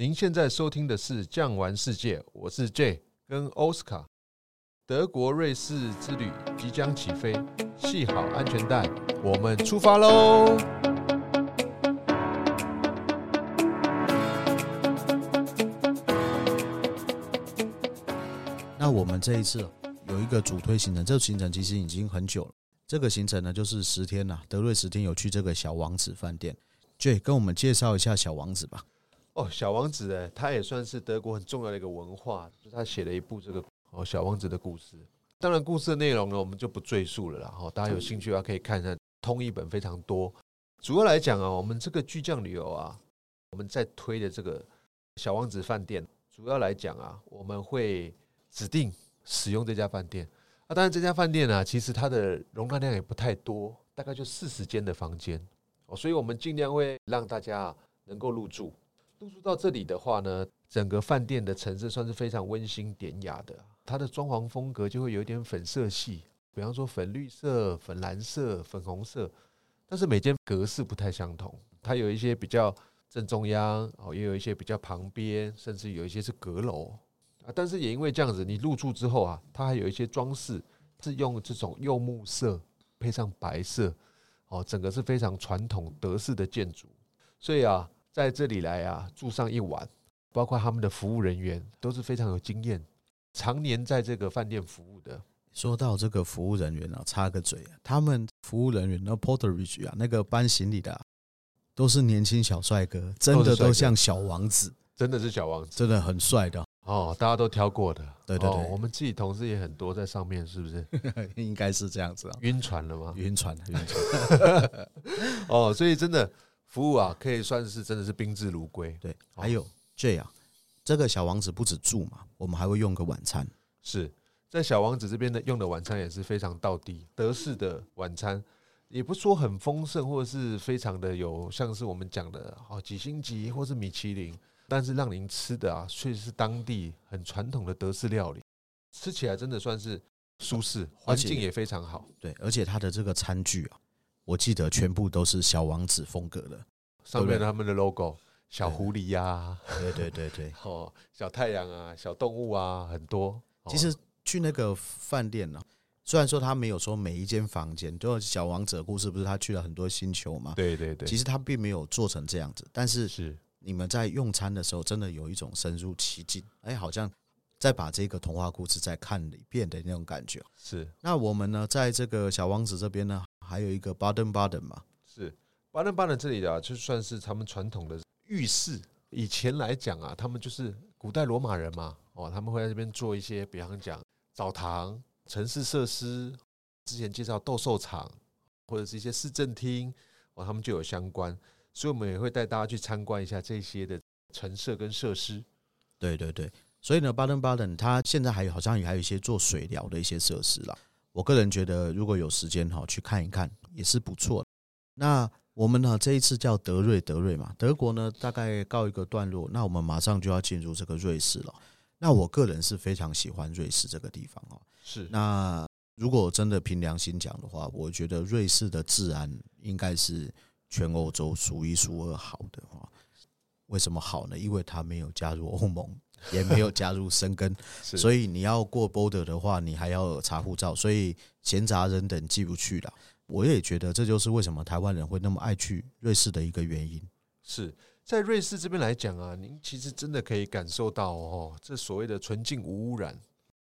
您现在收听的是《酱玩世界》，我是 J 跟奥斯卡。德国瑞士之旅即将起飞，系好安全带，我们出发喽！那我们这一次有一个主推行程，这个行程其实已经很久了。这个行程呢，就是十天呐，德瑞十天有去这个小王子饭店。J 跟我们介绍一下小王子吧。哦，小王子哎，他也算是德国很重要的一个文化，就是他写了一部这个哦小王子的故事。当然，故事的内容呢，我们就不赘述了啦。哈，大家有兴趣的话可以看一下，通译本非常多。主要来讲啊，我们这个巨匠旅游啊，我们在推的这个小王子饭店，主要来讲啊，我们会指定使用这家饭店。啊，当然这家饭店呢，其实它的容纳量也不太多，大概就四十间的房间哦，所以我们尽量会让大家能够入住。入住到这里的话呢，整个饭店的陈设算是非常温馨典雅的。它的装潢风格就会有一点粉色系，比方说粉绿色、粉蓝色、粉红色。但是每间格式不太相同，它有一些比较正中央哦，也有一些比较旁边，甚至有一些是阁楼啊。但是也因为这样子，你入住之后啊，它还有一些装饰是用这种柚木色配上白色哦，整个是非常传统德式的建筑，所以啊。在这里来啊，住上一晚，包括他们的服务人员都是非常有经验，常年在这个饭店服务的。说到这个服务人员啊，插个嘴啊，他们服务人员那 porterage 啊，那个搬行李的啊，都是年轻小帅哥，真的都像小王子，真的是小王子，真的很帅的哦。大家都挑过的，对对对，哦，我们自己同事也很多在上面，是不是？应该是这样子啊。晕船了吗？晕船了，晕船。哦，所以真的。服务啊，可以算是真的是宾至如归。对，还有 J 啊，这个小王子不止住嘛，我们还会用个晚餐。是在小王子这边的用的晚餐也是非常道地德式的晚餐，也不说很丰盛，或者是非常的有像是我们讲的哦几星级或是米其林，但是让您吃的啊却是当地很传统的德式料理，吃起来真的算是舒适，环境也非常好。对，而且它的这个餐具啊。我记得全部都是小王子风格的，上面他们的 logo，小狐狸呀，对对对对，哦，小太阳啊，小动物啊，很多。其实去那个饭店呢，虽然说他没有说每一间房间，就小王子的故事不是他去了很多星球嘛？对对对。其实他并没有做成这样子，但是是你们在用餐的时候，真的有一种深入其境，哎，好像再把这个童话故事再看一遍的那种感觉。是。那我们呢，在这个小王子这边呢？还有一个巴登巴登嘛，是巴登巴登这里的，就算是他们传统的浴室。以前来讲啊，他们就是古代罗马人嘛，哦，他们会在这边做一些，比方讲澡堂、城市设施。之前介绍斗兽场或者是一些市政厅，哦，他们就有相关，所以我们也会带大家去参观一下这些的陈设跟设施。对对对，所以呢，巴登巴登它现在还有好像也还有一些做水疗的一些设施啦。我个人觉得，如果有时间哈，去看一看也是不错的。那我们呢，这一次叫德瑞德瑞嘛，德国呢大概告一个段落，那我们马上就要进入这个瑞士了。那我个人是非常喜欢瑞士这个地方哦。是。那如果真的凭良心讲的话，我觉得瑞士的治安应该是全欧洲数一数二好的哈。为什么好呢？因为它没有加入欧盟。也没有加入申根，所以你要过 border 的话，你还要查护照，所以闲杂人等进不去了。我也觉得这就是为什么台湾人会那么爱去瑞士的一个原因。是在瑞士这边来讲啊，您其实真的可以感受到哦，这所谓的纯净无污染，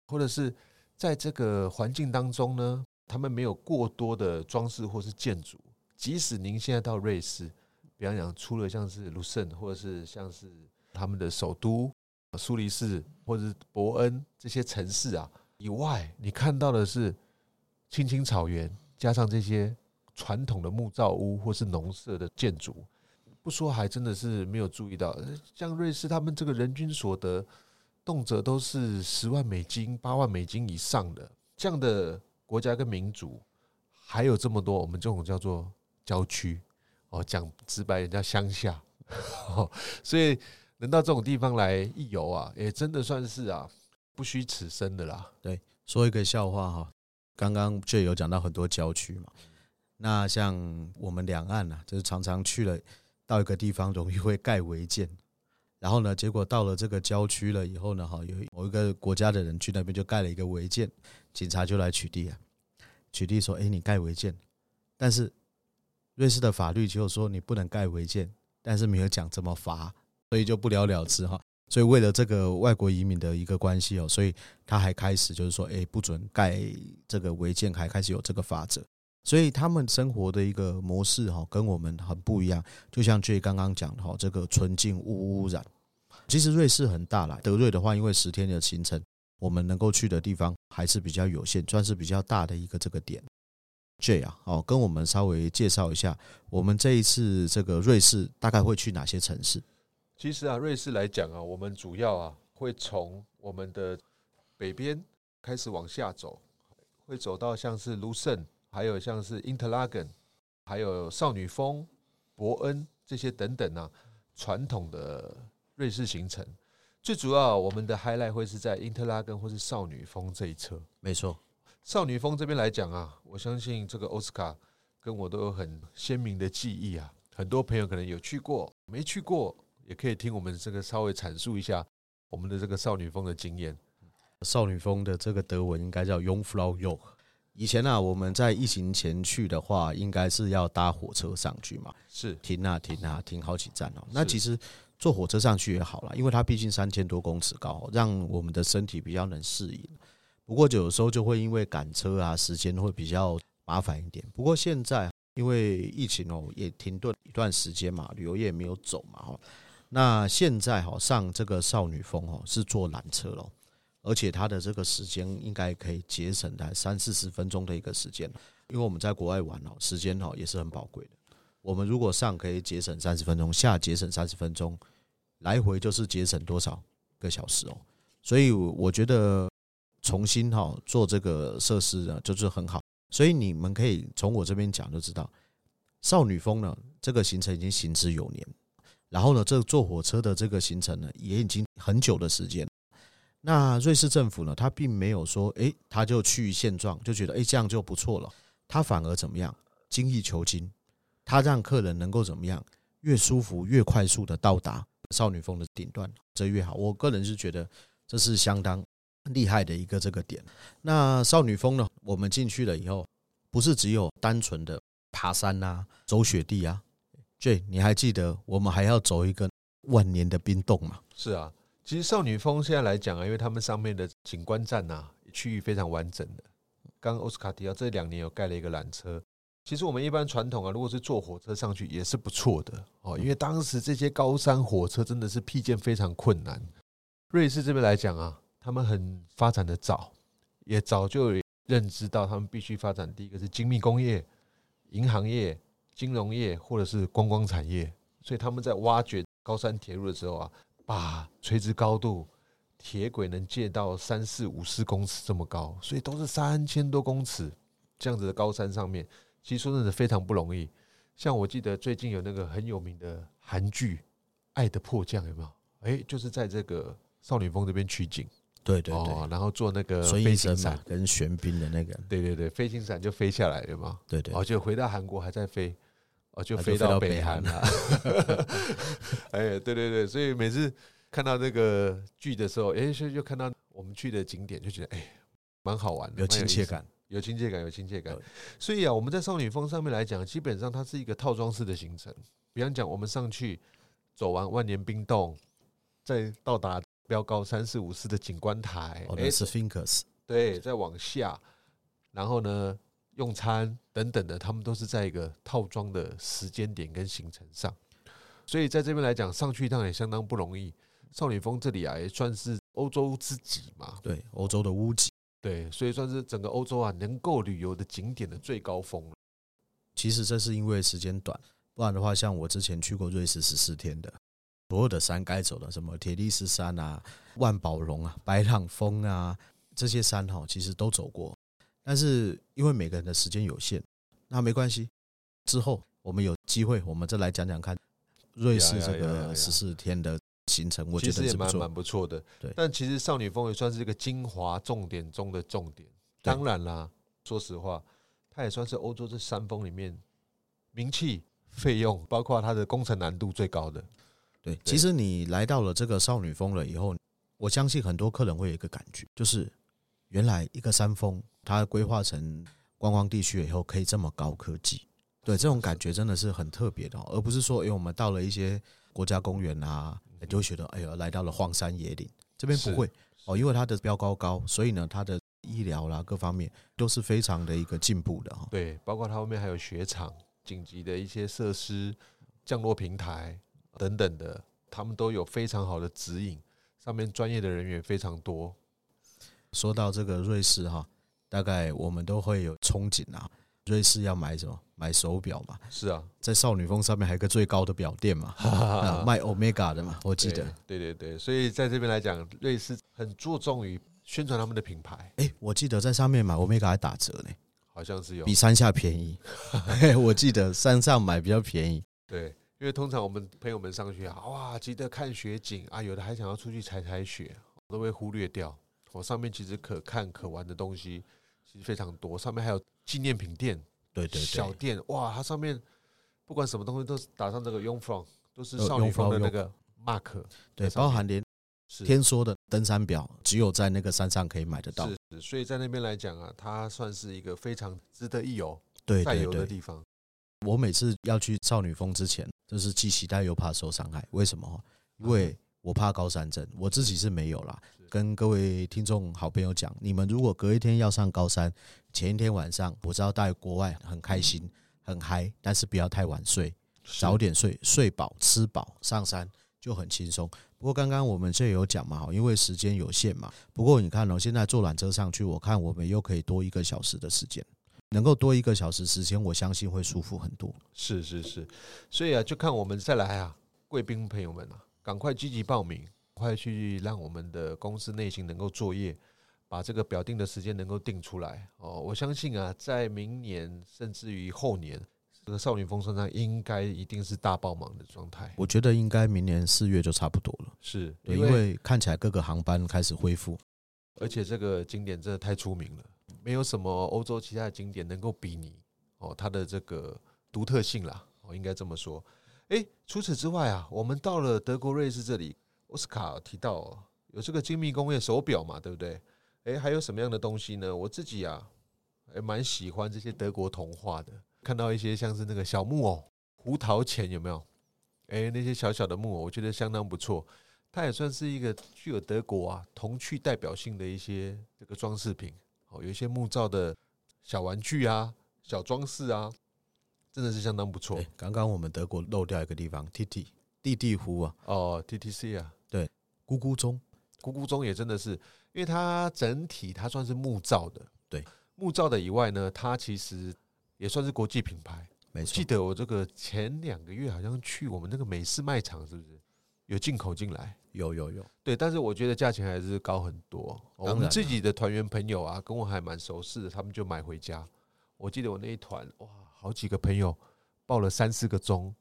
或者是在这个环境当中呢，他们没有过多的装饰或是建筑。即使您现在到瑞士，比方讲，出了像是卢森，或者是像是他们的首都。苏黎世或者是伯恩这些城市啊以外，你看到的是青青草原，加上这些传统的木造屋或是农舍的建筑，不说还真的是没有注意到。像瑞士，他们这个人均所得动辄都是十万美金、八万美金以上的这样的国家跟民族，还有这么多我们这种叫做郊区哦，讲直白人家乡下，所以。能到这种地方来一游啊，也真的算是啊，不虚此生的啦。对，说一个笑话哈，刚刚就有讲到很多郊区嘛。那像我们两岸啊，就是常常去了到一个地方，容易会盖违建。然后呢，结果到了这个郊区了以后呢，哈，有某一个国家的人去那边就盖了一个违建，警察就来取缔啊，取缔说，哎，你盖违建，但是瑞士的法律就说你不能盖违建，但是没有讲怎么罚，所以就不了了之哈。所以为了这个外国移民的一个关系哦，所以他还开始就是说，哎，不准盖这个违建，还开始有这个法则。所以他们生活的一个模式哈，跟我们很不一样。就像 J 刚刚讲的哈，这个纯净无污染。其实瑞士很大啦，德瑞的话，因为十天的行程，我们能够去的地方还是比较有限，算是比较大的一个这个点。J 啊，哦，跟我们稍微介绍一下，我们这一次这个瑞士大概会去哪些城市？其实啊，瑞士来讲啊，我们主要啊会从我们的北边开始往下走，会走到像是卢森。还有像是因特拉根，还有少女峰、伯恩这些等等啊，传统的瑞士行程，最主要我们的 highlight 会是在因特拉根或是少女峰这一侧。没错，少女峰这边来讲啊，我相信这个奥斯卡跟我都有很鲜明的记忆啊。很多朋友可能有去过，没去过也可以听我们这个稍微阐述一下我们的这个少女峰的经验。少女峰的这个德文应该叫 Jungfrau Joch。以前啊，我们在疫情前去的话，应该是要搭火车上去嘛，是停啊停啊停好几站哦。那其实坐火车上去也好了，因为它毕竟三千多公尺高，让我们的身体比较能适应。不过有时候就会因为赶车啊，时间会比较麻烦一点。不过现在因为疫情哦，也停顿一段时间嘛，旅游业没有走嘛，哈。那现在哈上这个少女峰哦，是坐缆车喽。而且它的这个时间应该可以节省在三四十分钟的一个时间，因为我们在国外玩哦，时间哦也是很宝贵的。我们如果上可以节省三十分钟，下节省三十分钟，来回就是节省多少个小时哦？所以我觉得重新哈做这个设施呢，就是很好。所以你们可以从我这边讲就知道，少女峰呢这个行程已经行之有年，然后呢这坐火车的这个行程呢也已经很久的时间。那瑞士政府呢？他并没有说，诶，他就趋于现状，就觉得，诶，这样就不错了。他反而怎么样？精益求精，他让客人能够怎么样？越舒服、越快速的到达少女峰的顶端，这越好。我个人是觉得这是相当厉害的一个这个点。那少女峰呢？我们进去了以后，不是只有单纯的爬山啊、走雪地啊。J，你还记得我们还要走一个万年的冰洞吗？是啊。其实少女峰现在来讲啊，因为他们上面的景观站呐，区域非常完整的。刚刚奥斯卡提到这两年有盖了一个缆车，其实我们一般传统啊，如果是坐火车上去也是不错的哦，因为当时这些高山火车真的是辟建非常困难。瑞士这边来讲啊，他们很发展的早，也早就认知到他们必须发展第一个是精密工业、银行业、金融业或者是观光产业，所以他们在挖掘高山铁路的时候啊。把垂直高度铁轨能建到三四五十公尺这么高，所以都是三千多公尺这样子的高山上面，其实说真的非常不容易。像我记得最近有那个很有名的韩剧《爱的迫降》，有没有？哎，就是在这个少女峰这边取景，对对对，然后做那个飞行伞跟玄彬的那个，对对对，飞行伞就飞下来了嘛，对对，哦，就回到韩国还在飞。就飞到北韩了，哎，对对对，所以每次看到这个剧的时候，哎，就就看到我们去的景点，就觉得哎，蛮好玩的，有亲切感，有亲切感，有亲切感。所以啊，我们在少女峰上面来讲，基本上它是一个套装式的行程。比方讲，我们上去走完万年冰洞，再到达标高三四五四的景观台，哎，是 Sphinx，对，再往下，然后呢？用餐等等的，他们都是在一个套装的时间点跟行程上，所以在这边来讲，上去一趟也相当不容易。少女峰这里啊，也算是欧洲之极嘛，对，欧洲的屋脊，对，所以算是整个欧洲啊能够旅游的景点的最高峰。其实这是因为时间短，不然的话，像我之前去过瑞士十四天的，所有的山该走的，什么铁力士山啊、万宝龙啊、白朗峰啊这些山哈，其实都走过。但是因为每个人的时间有限，那没关系。之后我们有机会，我们再来讲讲看瑞士这个十四天的行程。我觉得也蛮蛮不错的。对，但其实少女峰也算是一个精华重点中的重点。当然啦，说实话，它也算是欧洲这三峰里面名气、费用，包括它的工程难度最高的。对，其实你来到了这个少女峰了以后，我相信很多客人会有一个感觉，就是原来一个山峰，它规划成观光地区以后可以这么高科技。对，这种感觉真的是很特别的，而不是说，因为我们到了一些国家公园啊，你就会觉得，哎呦，来到了荒山野岭，这边不会哦，因为它的标高高，所以呢，它的医疗啦各方面都是非常的一个进步的哈。对，包括它后面还有雪场、紧急的一些设施、降落平台等等的，他们都有非常好的指引，上面专业的人员非常多。说到这个瑞士哈，大概我们都会有憧憬啊。瑞士要买什么？买手表嘛。是啊，在少女峰上面还有一个最高的表店嘛，卖 Omega 的嘛，我记得。对对对，所以在这边来讲，瑞士很注重于宣传他们的品牌。哎、欸，我记得在上面买 Omega 还打折呢，好像是有比山下便宜。我记得山上买比较便宜。对，因为通常我们朋友们上去啊，哇，记得看雪景啊，有的还想要出去踩踩雪，都会忽略掉。我上面其实可看可玩的东西其实非常多，上面还有。纪念品店，对对对，小店哇，它上面不管什么东西都是打上这个 “young from”，都是少女风的那个 mark，对，包含连天梭的登山表，只有在那个山上可以买得到。是，所以在那边来讲啊，它算是一个非常值得一游、对再游的地方。我每次要去少女峰之前，就是既期待又怕受伤害。为什么？因为我怕高山症，我自己是没有啦。跟各位听众好朋友讲，你们如果隔一天要上高山，前一天晚上我知道在国外很开心很嗨，但是不要太晚睡，早点睡，睡饱吃饱上山就很轻松。不过刚刚我们这有讲嘛，哈因为时间有限嘛。不过你看哦，现在坐缆车上去，我看我们又可以多一个小时的时间，能够多一个小时时间，我相信会舒服很多。是是是，所以啊，就看我们再来啊，贵宾朋友们啊，赶快积极报名。快去让我们的公司内勤能够作业，把这个表定的时间能够定出来哦。我相信啊，在明年甚至于后年，这个少女峰身上应该一定是大爆满的状态。我觉得应该明年四月就差不多了。是，对，因为看起来各个航班开始恢复，而且这个景点真的太出名了，没有什么欧洲其他的景点能够比拟哦它的这个独特性啦。我应该这么说。诶，除此之外啊，我们到了德国瑞士这里。奥斯卡提到有这个精密工业手表嘛，对不对？诶，还有什么样的东西呢？我自己啊，还蛮喜欢这些德国童话的。看到一些像是那个小木偶、胡桃钳，有没有？诶，那些小小的木偶，我觉得相当不错。它也算是一个具有德国啊童趣代表性的一些这个装饰品。哦，有一些木造的小玩具啊、小装饰啊，真的是相当不错。刚刚我们德国漏掉一个地方，T T 蒂蒂湖啊，哦，T T C 啊。对，咕咕钟，咕咕钟也真的是，因为它整体它算是木造的，对，木造的以外呢，它其实也算是国际品牌。没错，记得我这个前两个月好像去我们那个美式卖场，是不是有进口进来？有有有，对，但是我觉得价钱还是高很多。我们自己的团员朋友啊，跟我还蛮熟悉的，他们就买回家。我记得我那一团哇，好几个朋友报了三四个钟。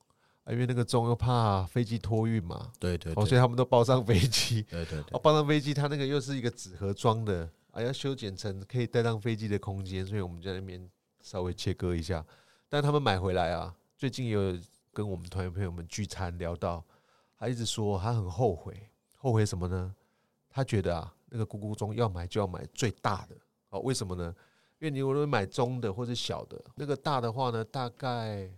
因为那个钟又怕飞机托运嘛，对对，所以他们都包上飞机，对 对对，包上飞机，它那个又是一个纸盒装的，啊，要修剪成可以带上飞机的空间，所以我们在那边稍微切割一下。但他们买回来啊，最近有跟我们团员朋友们聚餐聊到，他一直说他很后悔，后悔什么呢？他觉得啊，那个咕咕钟要买就要买最大的，哦，为什么呢？因为你如果买中的或者小的，那个大的话呢，大概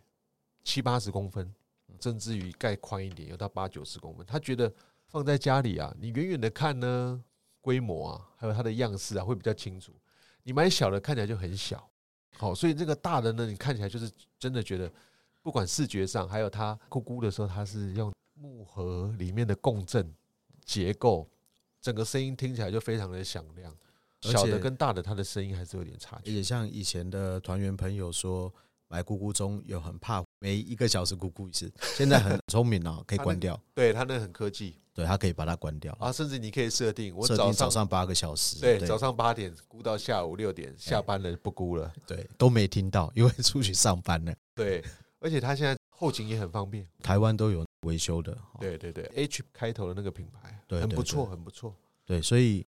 七八十公分。甚至于盖宽一点，有到八九十公分。他觉得放在家里啊，你远远的看呢，规模啊，还有它的样式啊，会比较清楚。你买小的看起来就很小，好，所以这个大的呢，你看起来就是真的觉得，不管视觉上，还有它咕咕的时候，它是用木盒里面的共振结构，整个声音听起来就非常的响亮。小的跟大的，它的声音还是有点差距。也像以前的团员朋友说。买咕咕钟有很怕每一个小时咕咕一次，现在很 聪明哦，可以关掉。对，它那很科技，对，它可以把它关掉啊，甚至你可以设定我设定早上八个小时，对，早上八点咕到下午六点，下班了不咕了，对，都没听到，因为出去上班了。对，而且它现在后勤也很方便，台湾都有维修的。对对对，H 开头的那个品牌，对，很不错，很不错。对，所以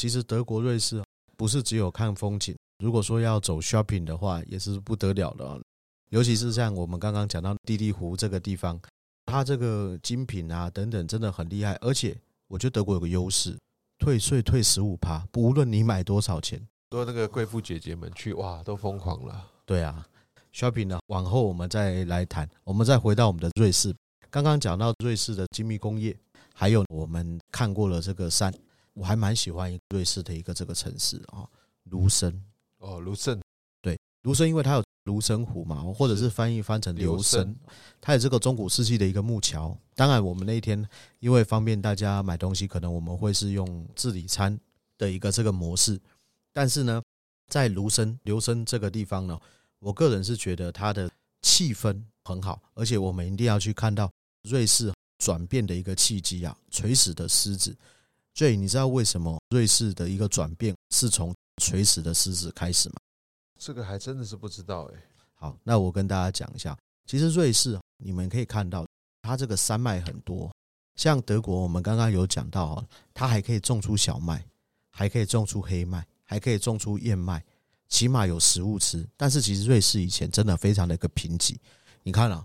其实德国、瑞士不是只有看风景。如果说要走 shopping 的话，也是不得了的。尤其是像我们刚刚讲到蒂蒂湖这个地方，它这个精品啊等等真的很厉害，而且我觉得德国有个优势，退税退十五趴，不论你买多少钱，多那个贵妇姐姐们去哇都疯狂了。对啊，shopping 呢，往后我们再来谈，我们再回到我们的瑞士，刚刚讲到瑞士的精密工业，还有我们看过了这个山，我还蛮喜欢瑞士的一个这个城市啊，卢森哦，卢森，对，卢森，因为它有。卢森湖嘛，或者是翻译翻成留森，它有这个中古世纪的一个木桥。当然，我们那一天因为方便大家买东西，可能我们会是用自理餐的一个这个模式。但是呢，在卢森留森这个地方呢，我个人是觉得它的气氛很好，而且我们一定要去看到瑞士转变的一个契机啊！垂死的狮子，所以你知道为什么瑞士的一个转变是从垂死的狮子开始吗？这个还真的是不知道哎。好，那我跟大家讲一下，其实瑞士你们可以看到，它这个山脉很多。像德国，我们刚刚有讲到哦，它还可以种出小麦，还可以种出黑麦，还可以种出燕麦，起码有食物吃。但是其实瑞士以前真的非常的一个贫瘠。你看啊，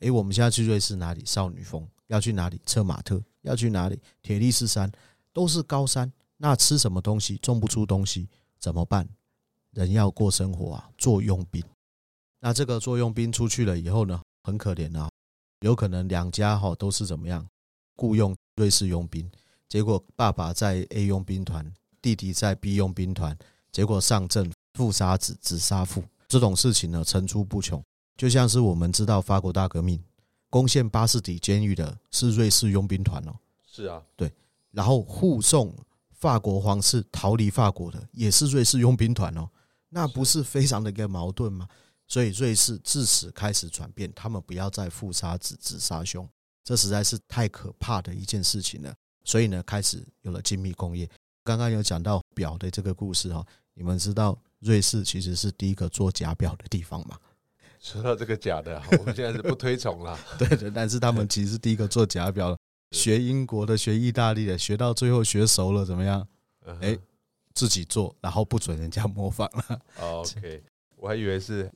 诶，我们现在去瑞士哪里？少女峰要去哪里？策马特要去哪里？铁力士山都是高山，那吃什么东西？种不出东西，怎么办？人要过生活啊，做佣兵。那这个做佣兵出去了以后呢，很可怜啊，有可能两家哈都是怎么样雇佣瑞士佣兵，结果爸爸在 A 佣兵团，弟弟在 B 佣兵团，结果上阵父杀子，子杀父，这种事情呢层出不穷。就像是我们知道法国大革命攻陷巴士底监狱的是瑞士佣兵团哦，是啊，对，然后护送法国皇室逃离法国的也是瑞士佣兵团哦。那不是非常的一个矛盾吗？所以瑞士自此开始转变，他们不要再父杀子，子杀兄，这实在是太可怕的一件事情了。所以呢，开始有了精密工业。刚刚有讲到表的这个故事哈，你们知道瑞士其实是第一个做假表的地方吗？说到这个假的，我们现在是不推崇了。对的，但是他们其实是第一个做假表，学英国的，学意大利的，学到最后学熟了，怎么样？哎。自己做，然后不准人家模仿了。OK，我还以为是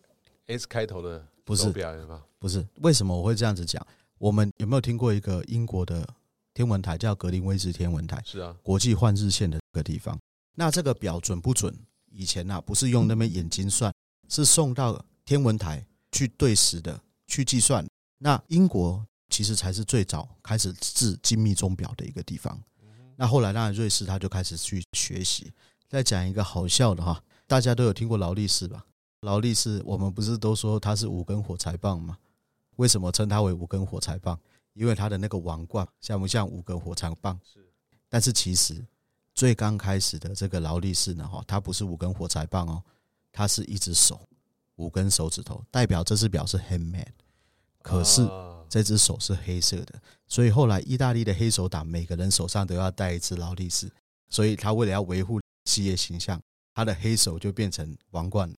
S 开头的，不是表演吧？不是，为什么我会这样子讲？我们有没有听过一个英国的天文台叫格林威治天文台？是啊，国际换日线的这个地方。那这个表准不准？以前呐，不是用那边眼睛算，是送到天文台去对时的，去计算。那英国其实才是最早开始制精密钟表的一个地方。那后来，当然瑞士他就开始去学习。再讲一个好笑的哈，大家都有听过劳力士吧？劳力士，我们不是都说它是五根火柴棒吗？为什么称它为五根火柴棒？因为它的那个王冠像不像五根火柴棒？是。但是其实最刚开始的这个劳力士呢，哈，它不是五根火柴棒哦，它是一只手，五根手指头，代表这只表是 handmade。可是。这只手是黑色的，所以后来意大利的黑手党每个人手上都要戴一只劳力士，所以他为了要维护企业形象，他的黑手就变成王冠。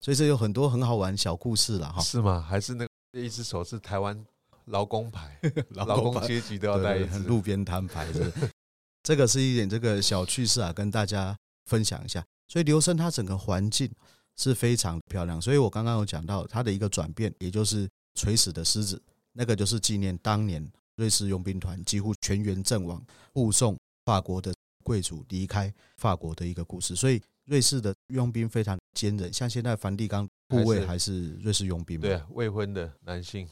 所以这有很多很好玩小故事了哈。是吗？还是那个一只手是台湾劳工牌，劳工阶级都要戴一只路边摊牌子。这个是一点这个小趣事啊，跟大家分享一下。所以琉森它整个环境是非常漂亮，所以我刚刚有讲到它的一个转变，也就是垂死的狮子。那个就是纪念当年瑞士佣兵团几乎全员阵亡，护送法国的贵族离开法国的一个故事。所以瑞士的佣兵非常坚韧，像现在梵蒂冈护卫还是瑞士佣兵吗？对啊，未婚的男性，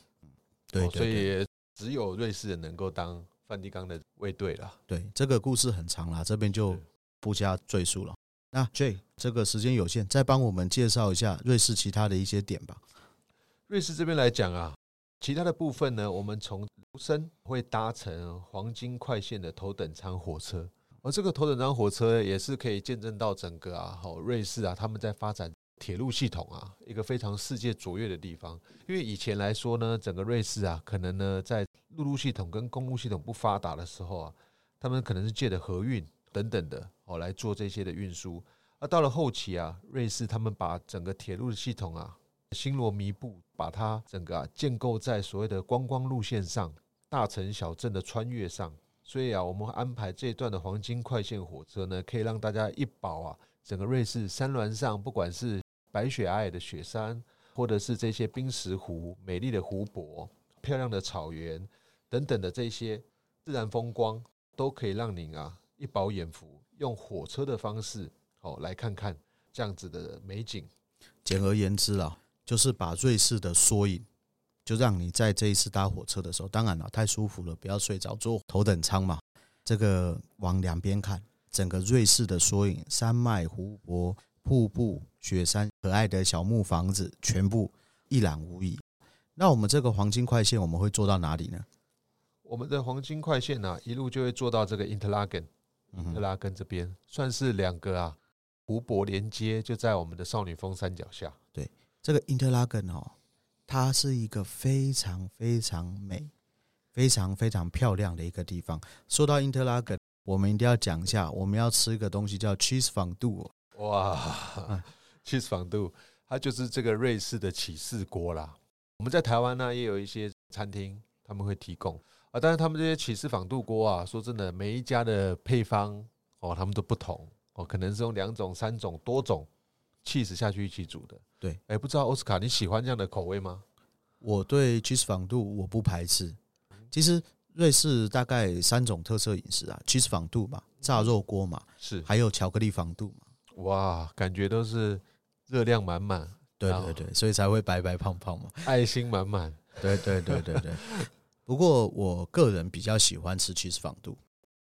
对，所以只有瑞士人能够当梵蒂冈的卫队了。对，这个故事很长啦，这边就不加赘述了。那 J，这个时间有限，再帮我们介绍一下瑞士其他的一些点吧。瑞士这边来讲啊。其他的部分呢，我们从卢森会搭乘黄金快线的头等舱火车，而这个头等舱火车也是可以见证到整个啊，好瑞士啊，他们在发展铁路系统啊，一个非常世界卓越的地方。因为以前来说呢，整个瑞士啊，可能呢在陆路系统跟公路系统不发达的时候啊，他们可能是借的河运等等的哦来做这些的运输。而到了后期啊，瑞士他们把整个铁路的系统啊。星罗迷布，把它整个啊建构在所谓的观光路线上，大城小镇的穿越上。所以啊，我们安排这段的黄金快线火车呢，可以让大家一饱啊，整个瑞士山峦上，不管是白雪皑皑的雪山，或者是这些冰石湖、美丽的湖泊、漂亮的草原，等等的这些自然风光，都可以让您啊一饱眼福，用火车的方式哦来看看这样子的美景。简而言之啊，就是把瑞士的缩影，就让你在这一次搭火车的时候，当然了，太舒服了，不要睡着，坐头等舱嘛。这个往两边看，整个瑞士的缩影，山脉、湖泊、瀑布、雪山、可爱的小木房子，全部一览无遗。那我们这个黄金快线，我们会坐到哪里呢？我们的黄金快线呢、啊，一路就会坐到这个因特拉根，因特拉根这边算是两个啊湖泊连接，就在我们的少女峰山脚下。对，这个 Interlaken 哦，它是一个非常非常美。非常非常漂亮的一个地方。说到 Interlaken，，我们一定要讲一下，我们要吃一个东西叫 cheese fondue。哇，cheese fondue，它就是这个瑞士的起士锅啦。我们在台湾呢，也有一些餐厅他们会提供啊，但是他们这些起司 fondue 锅啊，说真的，每一家的配方哦，他们都不同哦，可能是用两种、三种、多种 cheese 下去一起煮的。对，哎，不知道奥斯卡你喜欢这样的口味吗？我对 cheese fondue 我不排斥。其实瑞士大概三种特色饮食啊，cheese fondue 嘛，炸肉锅嘛，是还有巧克力 fondue 嘛。哇，感觉都是热量满满，对对对，所以才会白白胖胖嘛，爱心满满，对对对对对。不过我个人比较喜欢吃 cheese fondue。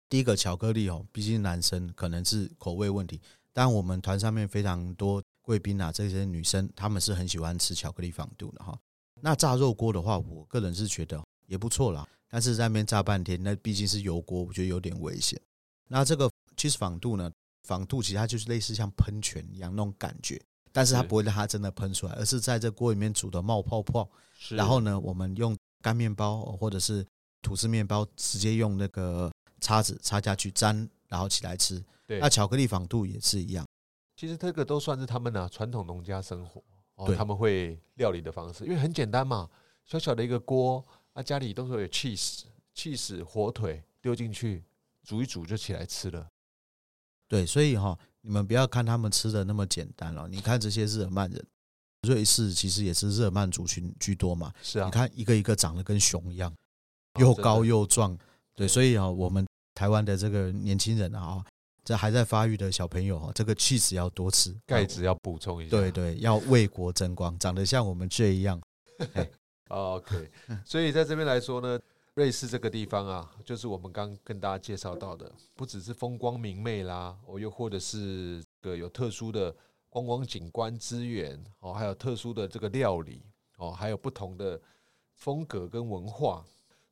第一个巧克力哦，毕竟男生可能是口味问题，但我们团上面非常多贵宾啊，这些女生她们是很喜欢吃巧克力 fondue 的哈。那炸肉锅的话，我个人是觉得也不错啦。但是在那边炸半天，那毕竟是油锅，我觉得有点危险。那这个 cheese fondue 呢，fondue 其实它就是类似像喷泉一样那种感觉，但是它不会让它真的喷出来，而是在这锅里面煮的冒泡泡。然后呢，我们用干面包或者是吐司面包，直接用那个叉子插下去沾，然后起来吃。对，那巧克力 fondue 也是一样。其实这个都算是他们的传统农家生活哦，他们会料理的方式，因为很简单嘛，小小的一个锅。啊家里都是有 cheese、cheese 火腿丢进去煮一煮就起来吃了。对，所以哈，你们不要看他们吃的那么简单了。你看这些日耳曼人，瑞士其实也是日耳曼族群居多嘛。是啊，你看一个一个长得跟熊一样，又高又壮。对，所以啊，我们台湾的这个年轻人啊，这还在发育的小朋友哈，这个起司要多吃，钙质要补充一下。对对，要为国争光，长得像我们这一样。OK，所以在这边来说呢，瑞士这个地方啊，就是我们刚跟大家介绍到的，不只是风光明媚啦，哦，又或者是个有特殊的观光景观资源，哦，还有特殊的这个料理，哦，还有不同的风格跟文化。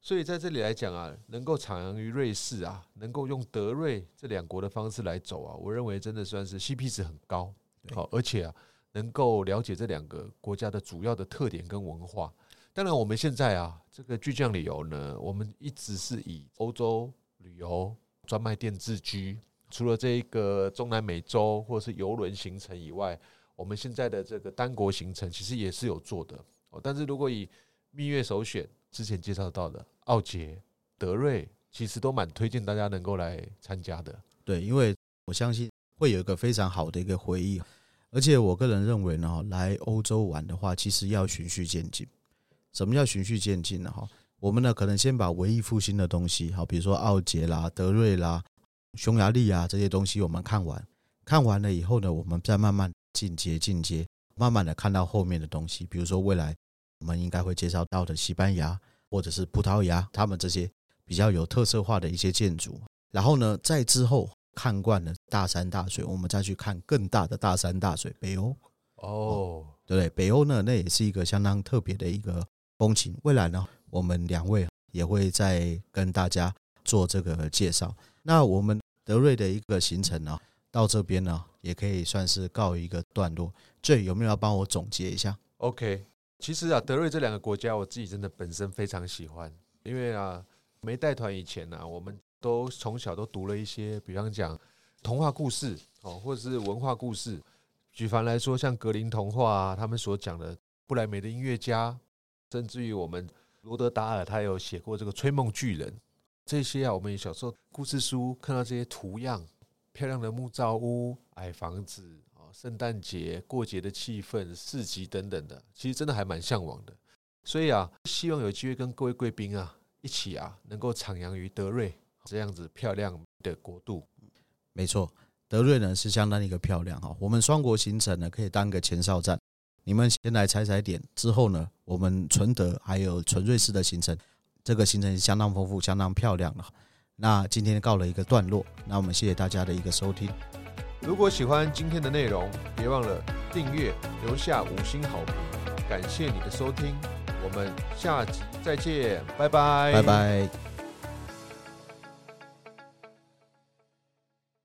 所以在这里来讲啊，能够徜徉于瑞士啊，能够用德瑞这两国的方式来走啊，我认为真的算是 CP 值很高，好，而且啊，能够了解这两个国家的主要的特点跟文化。当然，我们现在啊，这个巨匠旅游呢，我们一直是以欧洲旅游专卖店自居。除了这一个中南美洲或者是游轮行程以外，我们现在的这个单国行程其实也是有做的。哦，但是如果以蜜月首选，之前介绍到的奥杰、德瑞，其实都蛮推荐大家能够来参加的。对，因为我相信会有一个非常好的一个回忆，而且我个人认为呢，来欧洲玩的话，其实要循序渐进。什么叫循序渐进呢？哈，我们呢可能先把文艺复兴的东西，好，比如说奥杰啦、德瑞啦、匈牙利啊这些东西，我们看完，看完了以后呢，我们再慢慢进阶、进阶，慢慢的看到后面的东西，比如说未来我们应该会介绍到的西班牙或者是葡萄牙，他们这些比较有特色化的一些建筑。然后呢，在之后看惯了大山大水，我们再去看更大的大山大水，北欧。哦，对不对？北欧呢，那也是一个相当特别的一个。风情，未来呢，我们两位也会再跟大家做这个介绍。那我们德瑞的一个行程呢，到这边呢，也可以算是告一个段落。这有没有要帮我总结一下？OK，其实啊，德瑞这两个国家，我自己真的本身非常喜欢，因为啊，没带团以前呢，我们都从小都读了一些，比方讲童话故事哦，或者是文化故事。举凡来说，像格林童话啊，他们所讲的布莱梅的音乐家。甚至于我们罗德达尔，他有写过这个《吹梦巨人》这些啊，我们小时候故事书看到这些图样，漂亮的木造屋、矮房子，圣诞节过节的气氛、市集等等的，其实真的还蛮向往的。所以啊，希望有机会跟各位贵宾啊一起啊，能够徜徉于德瑞这样子漂亮的国度。没错，德瑞呢是相当一个漂亮哈。我们双国行程呢可以当个前哨站，你们先来踩踩点，之后呢，我们纯德还有纯瑞士的行程，这个行程相当丰富、相当漂亮的。那今天告了一个段落，那我们谢谢大家的一个收听。如果喜欢今天的内容，别忘了订阅、留下五星好评。感谢你的收听，我们下集再见，拜拜，拜拜。